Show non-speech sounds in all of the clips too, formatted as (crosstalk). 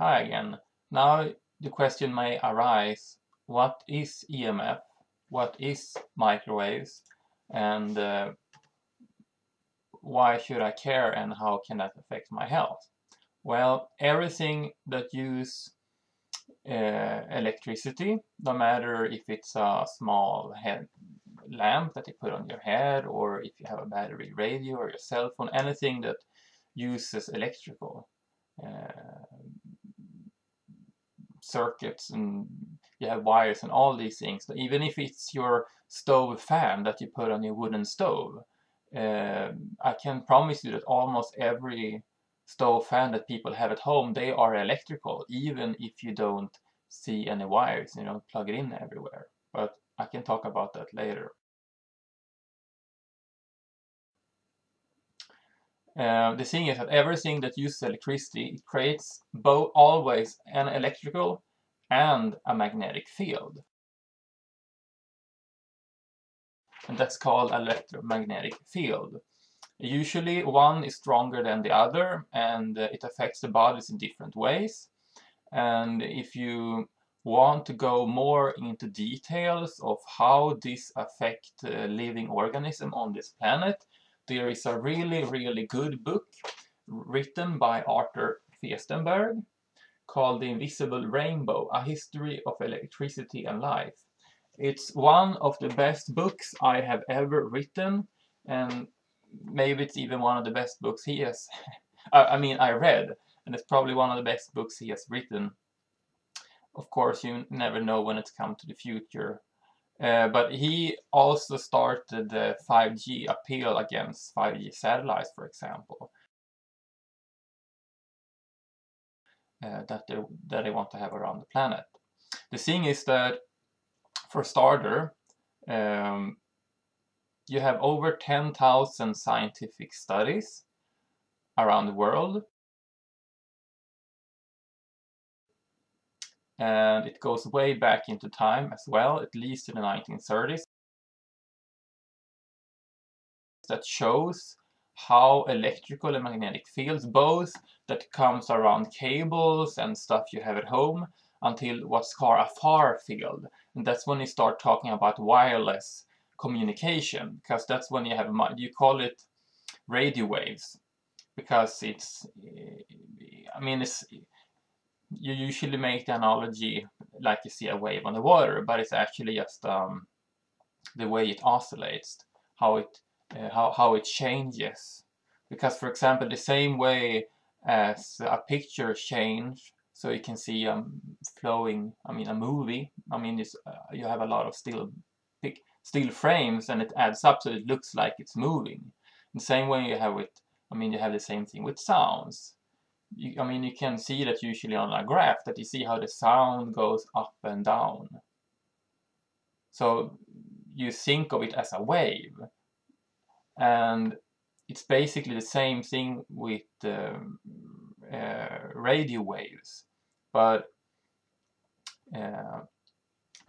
Hi again. Now the question may arise, what is EMF? What is microwaves? And uh, why should I care and how can that affect my health? Well, everything that use uh, electricity, no matter if it's a small head lamp that you put on your head or if you have a battery radio or your cell phone, anything that uses electrical uh, circuits and you have wires and all these things. But even if it's your stove fan that you put on your wooden stove, uh, I can promise you that almost every stove fan that people have at home, they are electrical, even if you don't see any wires, you don't plug it in everywhere. But I can talk about that later. Uh, the thing is that everything that uses electricity it creates both always an electrical and a magnetic field. And that's called electromagnetic field. Usually one is stronger than the other and uh, it affects the bodies in different ways. And if you want to go more into details of how this affect uh, living organism on this planet, there is a really, really good book written by Arthur Firstenberg called The Invisible Rainbow, A History of Electricity and Life. It's one of the best books I have ever written and maybe it's even one of the best books he has, (laughs) I mean I read, and it's probably one of the best books he has written. Of course, you never know when it's come to the future. Uh, but he also started the 5G appeal against 5G satellites, for example. Uh, that, they, that they want to have around the planet. The thing is that, for starter, um, you have over 10,000 scientific studies around the world and it goes way back into time as well, at least in the 1930s. That shows how electrical and magnetic fields, both that comes around cables and stuff you have at home, until what's called a far field. And that's when you start talking about wireless communication, because that's when you have, you call it radio waves, because it's, I mean, it's, you usually make the analogy like you see a wave on the water, but it's actually just um, the way it oscillates, how it uh, how how it changes. Because, for example, the same way as a picture change, so you can see um, flowing. I mean, a movie. I mean, uh, you have a lot of still pic still frames, and it adds up, so it looks like it's moving. The same way you have with. I mean, you have the same thing with sounds you, I mean, you can see that usually on a graph that you see how the sound goes up and down. So you think of it as a wave. And it's basically the same thing with um, uh, radio waves. But uh,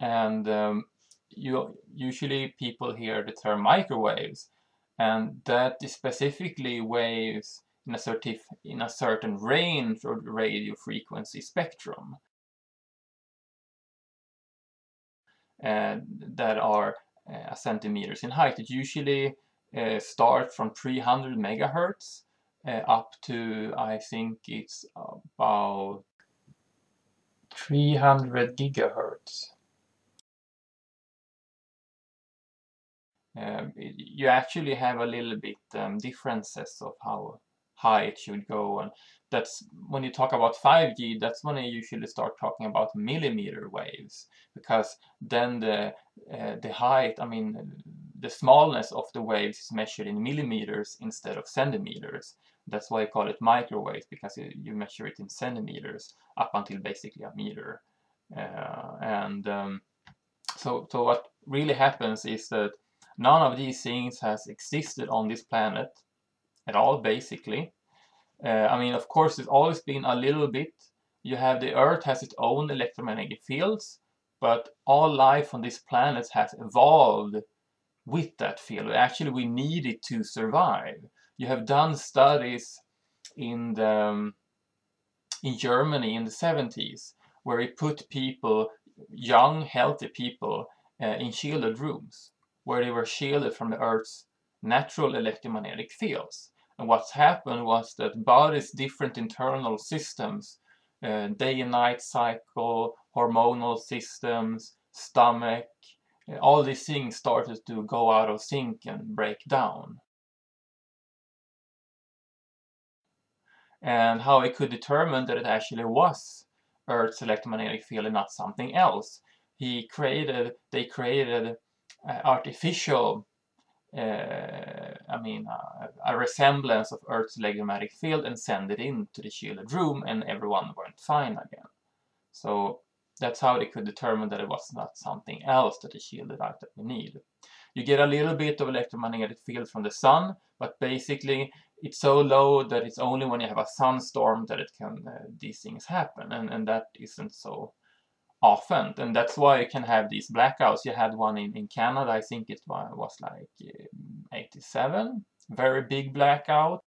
and um, you usually people hear the term microwaves and that is specifically waves in a, certif in a certain range of the radio frequency spectrum and that are uh, centimeters in height. It usually uh, starts from 300 megahertz uh, up to I think it's about 300 gigahertz. Um, you actually have a little bit um, differences of how high it should go and that's when you talk about 5G that's when you usually start talking about millimeter waves because then the uh, the height I mean the smallness of the waves is measured in millimeters instead of centimeters. That's why I call it microwaves because you measure it in centimeters up until basically a meter. Uh, and um, so so what really happens is that none of these things has existed on this planet at all, basically. Uh, I mean, of course, it's always been a little bit. You have the Earth has its own electromagnetic fields, but all life on this planet has evolved with that field. Actually, we need it to survive. You have done studies in the um, in Germany in the 70s, where he put people, young, healthy people, uh, in shielded rooms, where they were shielded from the Earth's natural electromagnetic fields. And what's happened was that bodies' different internal systems, uh, day and night cycle, hormonal systems, stomach, uh, all these things started to go out of sync and break down. And how he could determine that it actually was Earth's electromagnetic field and not something else. He created, they created uh, artificial uh, I mean, uh, a resemblance of Earth's electromagnetic field and send it into the shielded room and everyone went fine again. So that's how they could determine that it was not something else that is shielded out that we need. You get a little bit of electromagnetic field from the sun, but basically it's so low that it's only when you have a sunstorm that it can uh, these things happen, and and that isn't so often. And that's why you can have these blackouts. You had one in, in Canada I think it was like uh, 87 very big blackout.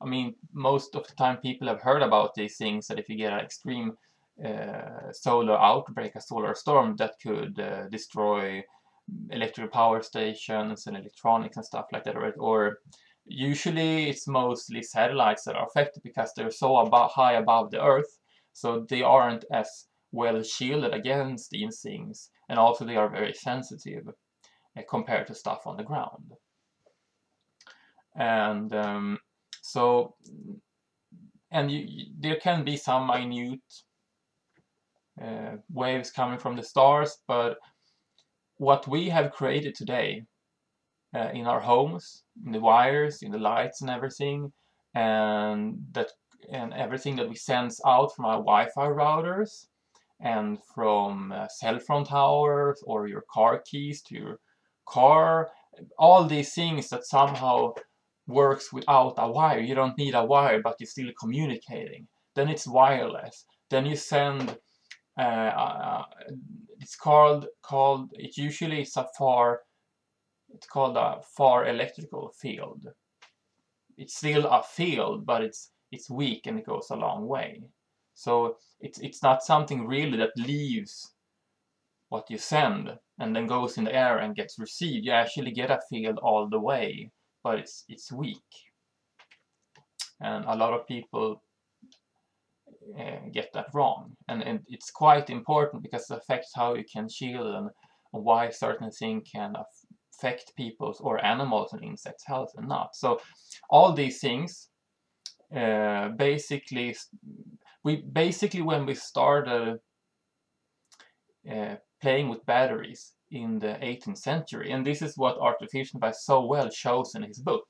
I mean most of the time people have heard about these things that if you get an extreme uh, solar outbreak a solar storm that could uh, destroy electrical power stations and electronics and stuff like that or, or Usually it's mostly satellites that are affected because they're so above, high above the Earth, so they aren't as well shielded against these things, and also they are very sensitive uh, compared to stuff on the ground. And um, so, and you, there can be some minute uh, waves coming from the stars, but what we have created today uh, in our homes, the wires, in the lights and everything, and that and everything that we sense out from our Wi-Fi routers and from uh, cell phone towers or your car keys to your car, all these things that somehow works without a wire. You don't need a wire, but you're still communicating. Then it's wireless. Then you send. Uh, uh, it's called called. It usually it's a far it's called a far electrical field. It's still a field, but it's it's weak and it goes a long way. So it's it's not something really that leaves what you send and then goes in the air and gets received. You actually get a field all the way, but it's it's weak. And a lot of people uh, get that wrong. And, and it's quite important because it affects how you can shield and why certain things can affect people's or animals and insects health and not. So all these things uh, basically we basically when we started uh, playing with batteries in the 18th century and this is what Arthur Firstenberg so well shows in his book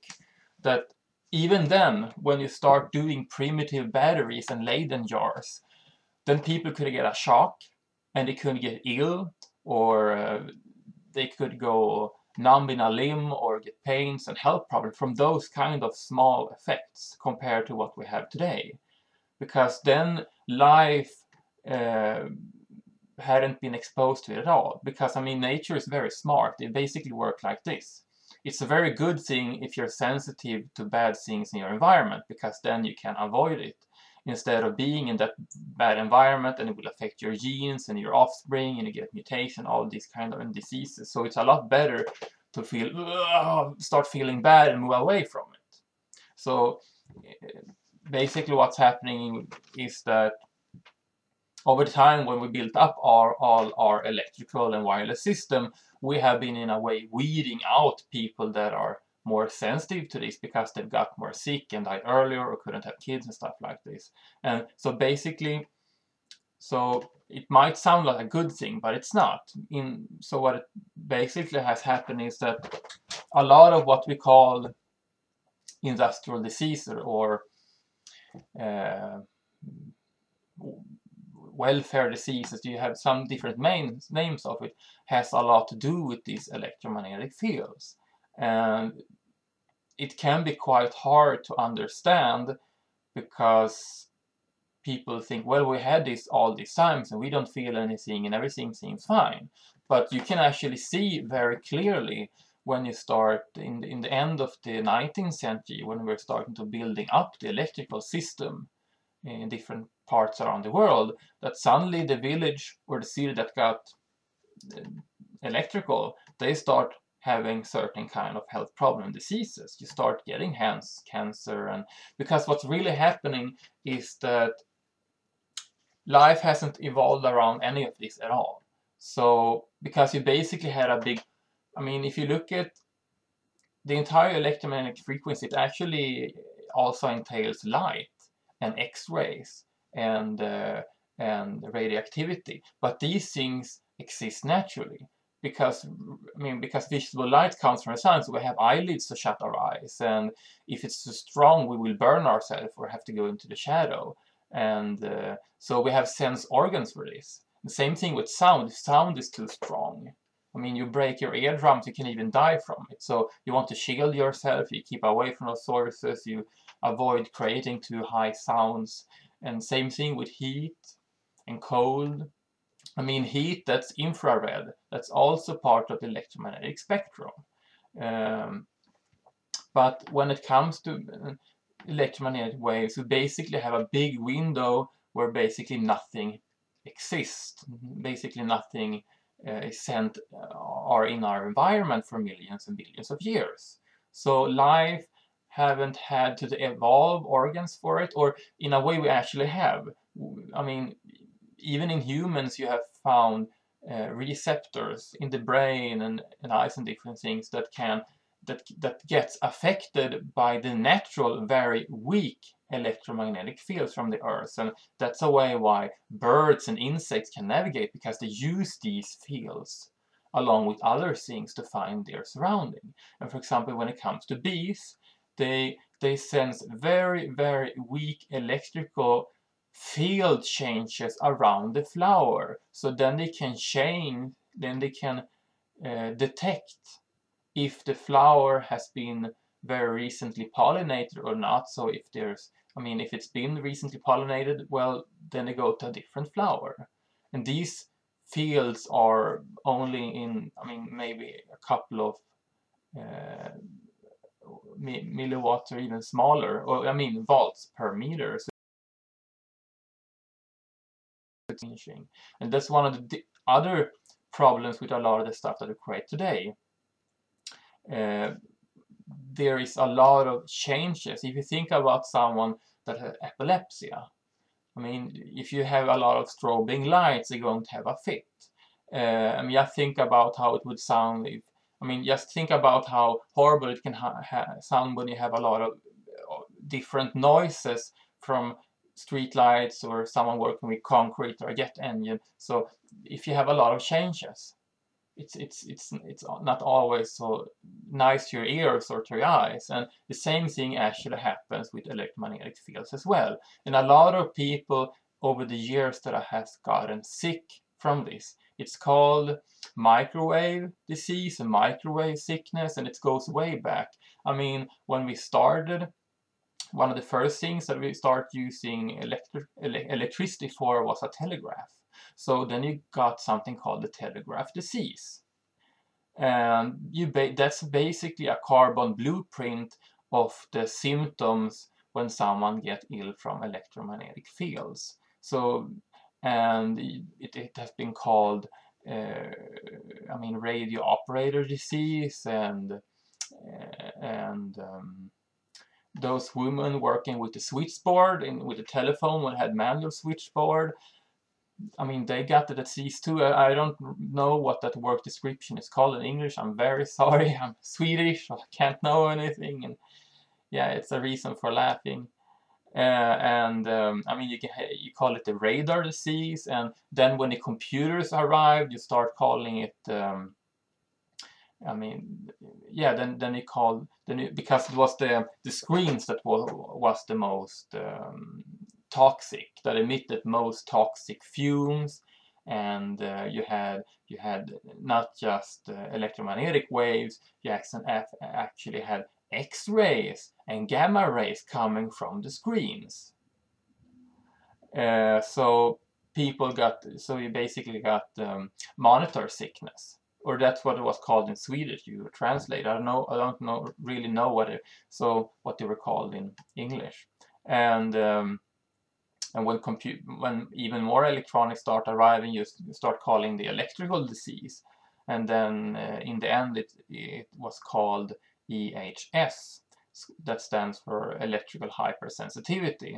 that even then when you start doing primitive batteries and Leyden jars then people could get a shock and they could get ill or uh, they could go numb in a limb or get pains and health problems from those kind of small effects compared to what we have today. Because then life uh, hadn't been exposed to it at all. Because, I mean, nature is very smart. It basically works like this. It's a very good thing if you're sensitive to bad things in your environment, because then you can avoid it instead of being in that bad environment and it will affect your genes and your offspring and you get mutation, all these kind of diseases. So it's a lot better to feel, start feeling bad and move away from it. So eh, basically what's happening is that over time when we built up our all our electrical and wireless system we have been in a way weeding out people that are more sensitive to this because they've got more sick and died earlier or couldn't have kids and stuff like this. And so basically, so it might sound like a good thing, but it's not. In So what basically has happened is that a lot of what we call industrial diseases or uh, welfare diseases, you have some different names, names of it, has a lot to do with these electromagnetic fields. And it can be quite hard to understand because people think, well, we had this all these times and we don't feel anything and everything seems fine. But you can actually see very clearly when you start in the, in the end of the 19th century when we're starting to building up the electrical system in different parts around the world that suddenly the village or the city that got uh, electrical they start having certain kind of health problem diseases you start getting hands cancer and because what's really happening is that life hasn't evolved around any of this at all so because you basically had a big I mean if you look at the entire electromagnetic frequency it actually also entails light and X-rays and uh, and radioactivity. But these things exist naturally because I mean because visible light comes from the sun, so we have eyelids to shut our eyes, and if it's too strong, we will burn ourselves or have to go into the shadow. And uh, so we have sense organs for this. The same thing with sound. Sound is too strong, I mean, you break your eardrums, you can even die from it. So you want to shield yourself, you keep away from those sources, you avoid creating too high sounds. And same thing with heat and cold. I mean, heat, that's infrared. That's also part of the electromagnetic spectrum. Um, but when it comes to electromagnetic waves, we basically have a big window where basically nothing exists. Basically nothing uh, is sent uh, are in our environment for millions and billions of years. So life haven't had to evolve organs for it, or in a way we actually have. I mean, even in humans you have found uh, receptors in the brain and, and eyes and different things that can that that gets affected by the natural very weak electromagnetic fields from the earth. And that's a way why birds and insects can navigate because they use these fields along with other things to find their surrounding. And for example when it comes to bees they they sense very very weak electrical field changes around the flower. So then they can change then they can uh, detect if the flower has been very recently pollinated or not so if there's I mean if it's been recently pollinated well then they go to a different flower and these fields are only in I mean maybe a couple of uh, milliwatts or even smaller, or I mean volts per meter. So and that's one of the other problems with a lot of the stuff that we create today. Uh, there is a lot of changes. If you think about someone that has epilepsy, I mean, if you have a lot of strobing lights, going to have a fit. Uh, I mean, I think about how it would sound if I mean, just think about how horrible it can sound when you have a lot of uh, different noises from streetlights or someone working with concrete or jet engine. So if you have a lot of changes, it's it's it's it's not always so nice to your ears or to your eyes. And the same thing actually happens with electromagnetic fields as well. And a lot of people over the years that I have gotten sick from this. It's called microwave disease and microwave sickness and it goes way back. I mean, when we started, one of the first things that we start using electric, ele electricity for was a telegraph. So then you got something called the telegraph disease. And you ba that's basically a carbon blueprint of the symptoms when someone gets ill from electromagnetic fields. So and it, it has been called uh, I mean radio operator disease and uh, and um, those women working with the switchboard and with the telephone when had manual switchboard I mean they got the disease too. I, I don't know what that work description is called in English. I'm very (laughs) sorry. I'm Swedish. I can't know anything. And yeah it's a reason for laughing. Uh, and um, I mean you can you call it the radar disease. And then when the computers arrived you start calling it um, I mean yeah then then you call then because it was the the screens that was was the most um, toxic that emitted most toxic fumes and uh, you had you had not just uh, electromagnetic waves you actually had X-rays and gamma rays coming from the screens. Uh, so people got, so you basically got um, monitor sickness. or that's what it was called in Swedish. You translate. I don't know. I don't know really know what it so what they were called in English. And um, and when compute when even more electronics start arriving, you start calling the electrical disease. And then uh, in the end, it it was called EHS. That stands for electrical hypersensitivity.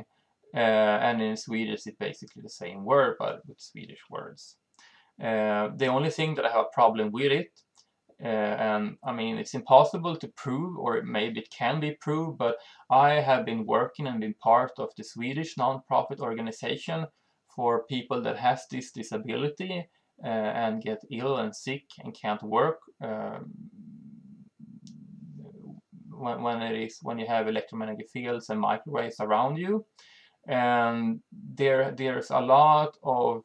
Uh, and in Swedish, it's basically the same word, but with Swedish words. Uh, the only thing that I have a problem with it, and I mean it's impossible to prove, or maybe it can be proved, but I have been working and been part of the Swedish non-profit organization for people that has this disability uh, and get ill and sick and can't work um, when, when it is when you have electromagnetic fields and microwaves around you. And there there's a lot of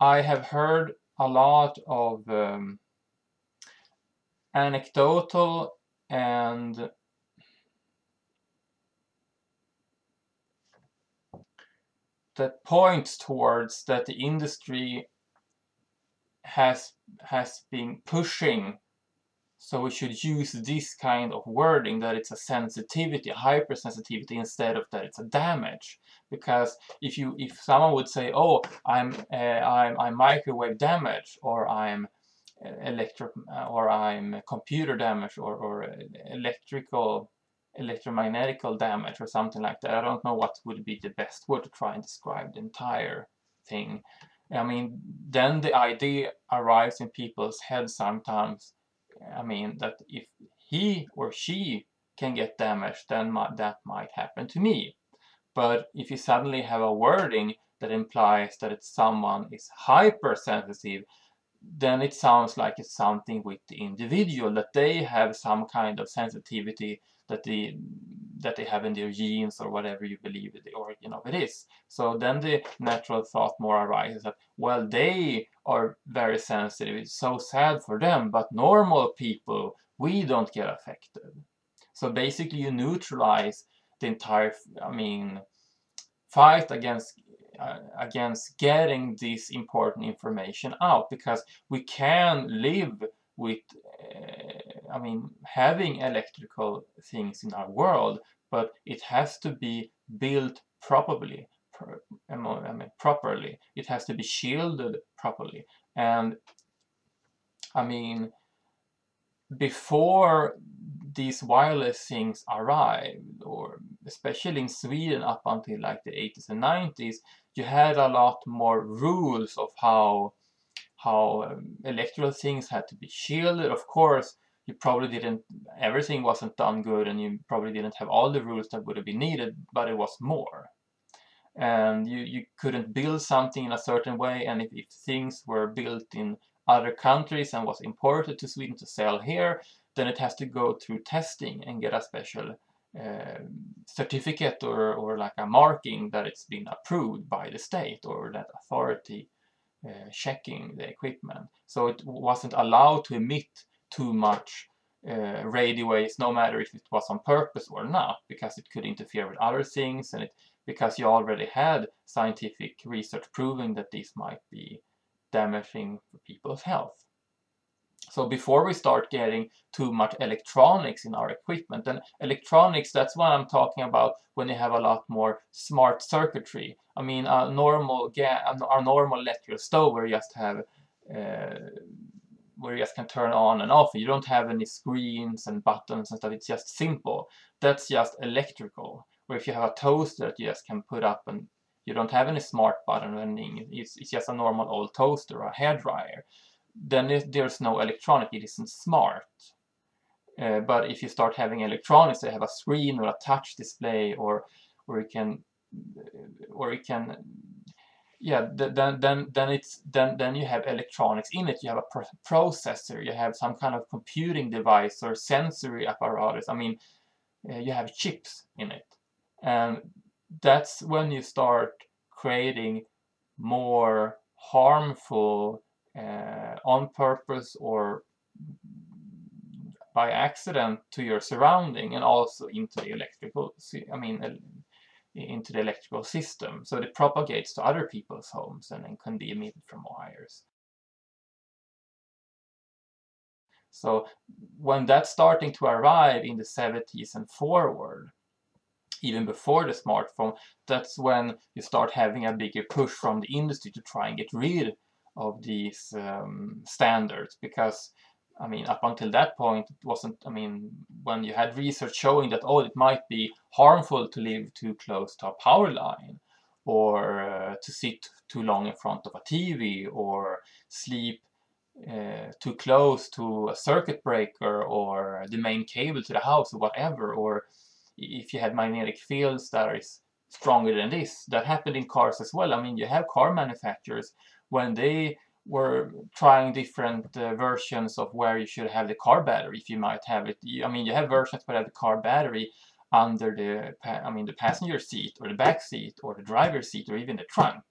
I have heard a lot of um, anecdotal and that points towards that the industry has has been pushing so we should use this kind of wording that it's a sensitivity, a hypersensitivity instead of that it's a damage. Because if you if someone would say, oh, I'm uh, I'm I'm microwave damage or I'm uh, electro uh, or I'm computer damage or or electrical electromagnetical damage or something like that. I don't know what would be the best word to try and describe the entire thing. I mean, then the idea arrives in people's heads sometimes I mean that if he or she can get damaged, then that might happen to me. But if you suddenly have a wording that implies that it's someone is hypersensitive, then it sounds like it's something with the individual, that they have some kind of sensitivity that the that they have in their genes or whatever you believe the origin of it is. So then the natural thought more arises that, well, they are very sensitive, it's so sad for them, but normal people, we don't get affected. So basically you neutralize the entire, I mean, fight against uh, against getting this important information out because we can live with uh, I mean having electrical things in our world but it has to be built properly I mean, properly it has to be shielded properly and I mean before these wireless things arrived or especially in Sweden up until like the 80s and 90s you had a lot more rules of how how um, electrical things had to be shielded. Of course, you probably didn't, everything wasn't done good and you probably didn't have all the rules that would have been needed, but it was more. And you, you couldn't build something in a certain way, and if, if things were built in other countries and was imported to Sweden to sell here, then it has to go through testing and get a special uh, certificate or, or like a marking that it's been approved by the state or that authority uh, checking the equipment. So it wasn't allowed to emit too much uh, radio waves, no matter if it was on purpose or not, because it could interfere with other things, and it because you already had scientific research proving that this might be damaging for people's health. So before we start getting too much electronics in our equipment, and electronics, that's what I'm talking about when you have a lot more smart circuitry. I mean, a normal our normal electrical stove where you just have uh, where you just can turn on and off. You don't have any screens and buttons and stuff. It's just simple. That's just electrical. Where if you have a toaster that you just can put up and you don't have any smart button or anything. It's, it's just a normal old toaster or a hairdryer then there's no electronic, it isn't smart. Uh, but if you start having electronics they have a screen or a touch display or or you can or you can yeah then then then it's then then you have electronics in it. You have a processor. You have some kind of computing device or sensory apparatus. I mean uh, you have chips in it. And that's when you start creating more harmful uh, on purpose or by accident to your surrounding and also into the electrical I mean into the electrical system. So it propagates to other people's homes and then can be emitted from wires. So when that's starting to arrive in the 70s and forward, even before the smartphone, that's when you start having a bigger push from the industry to try and get rid of these um, standards because I mean, up until that point, it wasn't, I mean, when you had research showing that, oh, it might be harmful to live too close to a power line, or uh, to sit too long in front of a TV, or sleep uh, too close to a circuit breaker, or the main cable to the house, or whatever, or if you had magnetic fields that is stronger than this. That happened in cars as well. I mean, you have car manufacturers, when they were trying different uh, versions of where you should have the car battery if you might have it. I mean you have versions where you have the car battery under the I mean the passenger seat or the back seat or the driver's seat or even the trunk.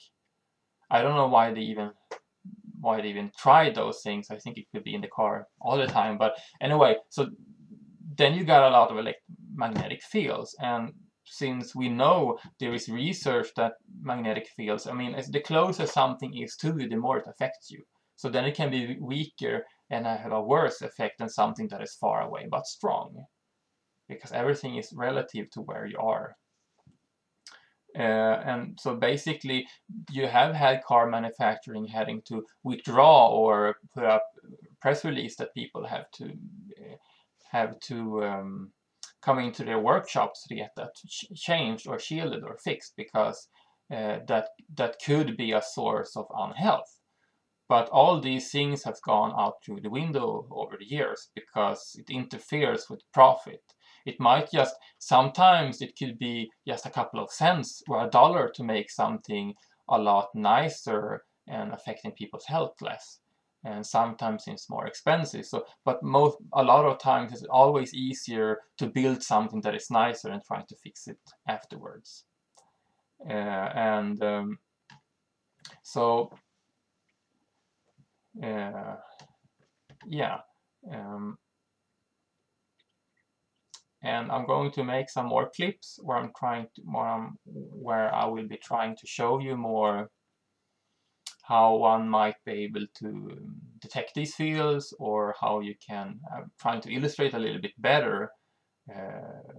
I don't know why they even why they even tried those things. I think it could be in the car all the time but anyway so then you got a lot of electromagnetic fields and since we know there is research that magnetic fields, I mean, the closer something is to you, the more it affects you. So then it can be weaker and have a worse effect than something that is far away but strong. Because everything is relative to where you are. Uh, and so basically you have had car manufacturing having to withdraw or put up press release that people have to uh, have to um, coming to their workshops to get that changed or shielded or fixed because uh, that that could be a source of unhealth. But all these things have gone out through the window over the years because it interferes with profit. It might just, sometimes it could be just a couple of cents or a dollar to make something a lot nicer and affecting people's health less and sometimes it's more expensive. So, but most a lot of times it's always easier to build something that is nicer and trying to fix it afterwards. Uh, and um, so, uh, yeah. Um, and I'm going to make some more clips where I'm trying to, where, I'm, where I will be trying to show you more how one might be able to um, detect these fields or how you can uh, try to illustrate a little bit better uh,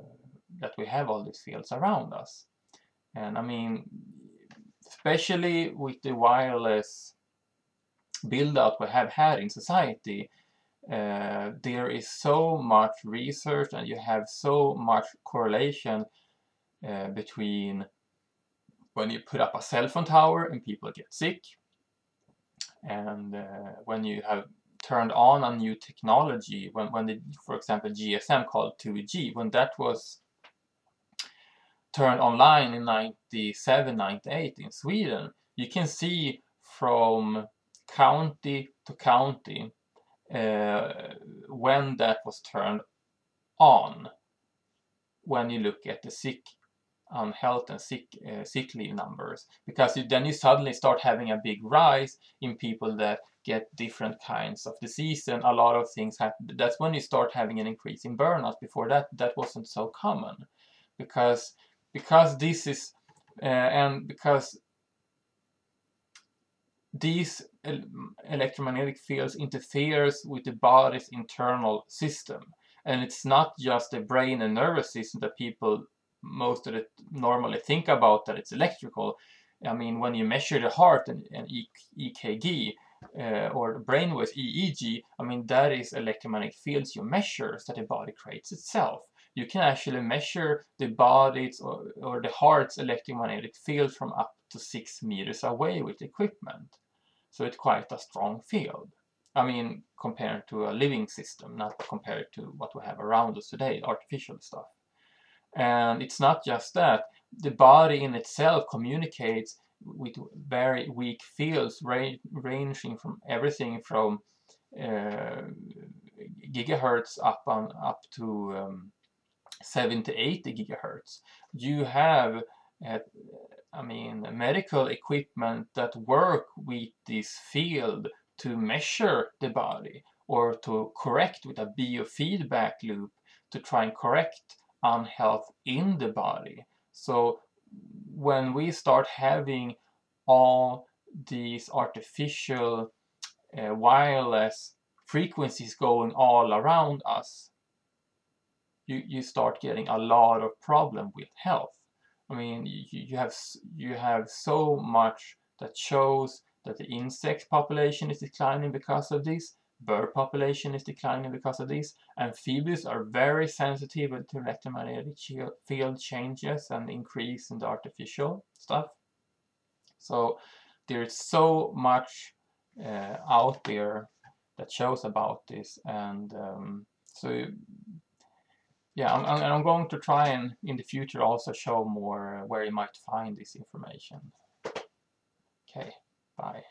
that we have all these fields around us. And I mean, especially with the wireless build-out we have had in society, uh, there is so much research and you have so much correlation uh, between when you put up a cell phone tower and people get sick and uh, when you have turned on a new technology, when, when the, for example, GSM called 2G, when that was turned online in 97, 98 in Sweden, you can see from county to county uh, when that was turned on. When you look at the sick on health and sick, uh, sick leave numbers because you, then you suddenly start having a big rise in people that get different kinds of disease and a lot of things happen. That's when you start having an increase in burnout. Before that, that wasn't so common because because this is uh, and because these electromagnetic fields interferes with the body's internal system and it's not just the brain and nervous system that people most of it normally think about that it's electrical. I mean, when you measure the heart and, and EKG uh, or with EEG, I mean, that is electromagnetic fields you measure that the body creates itself. You can actually measure the body's or, or the heart's electromagnetic field from up to six meters away with equipment. So it's quite a strong field. I mean, compared to a living system, not compared to what we have around us today, artificial stuff. And it's not just that. The body in itself communicates with very weak fields ra ranging from everything from uh, gigahertz up on up to um, 70 80 gigahertz you have uh, I mean medical equipment that work with this field to measure the body or to correct with a biofeedback loop to try and correct unhealth in the body. So when we start having all these artificial uh, wireless frequencies going all around us, you, you start getting a lot of problem with health. I mean, you, you have you have so much that shows that the insect population is declining because of this, bird population is declining because of this, amphibians are very sensitive to electromagnetic field changes and increase in the artificial stuff. So there's so much uh, out there that shows about this and um, so yeah I'm, I'm going to try and in the future also show more where you might find this information okay bye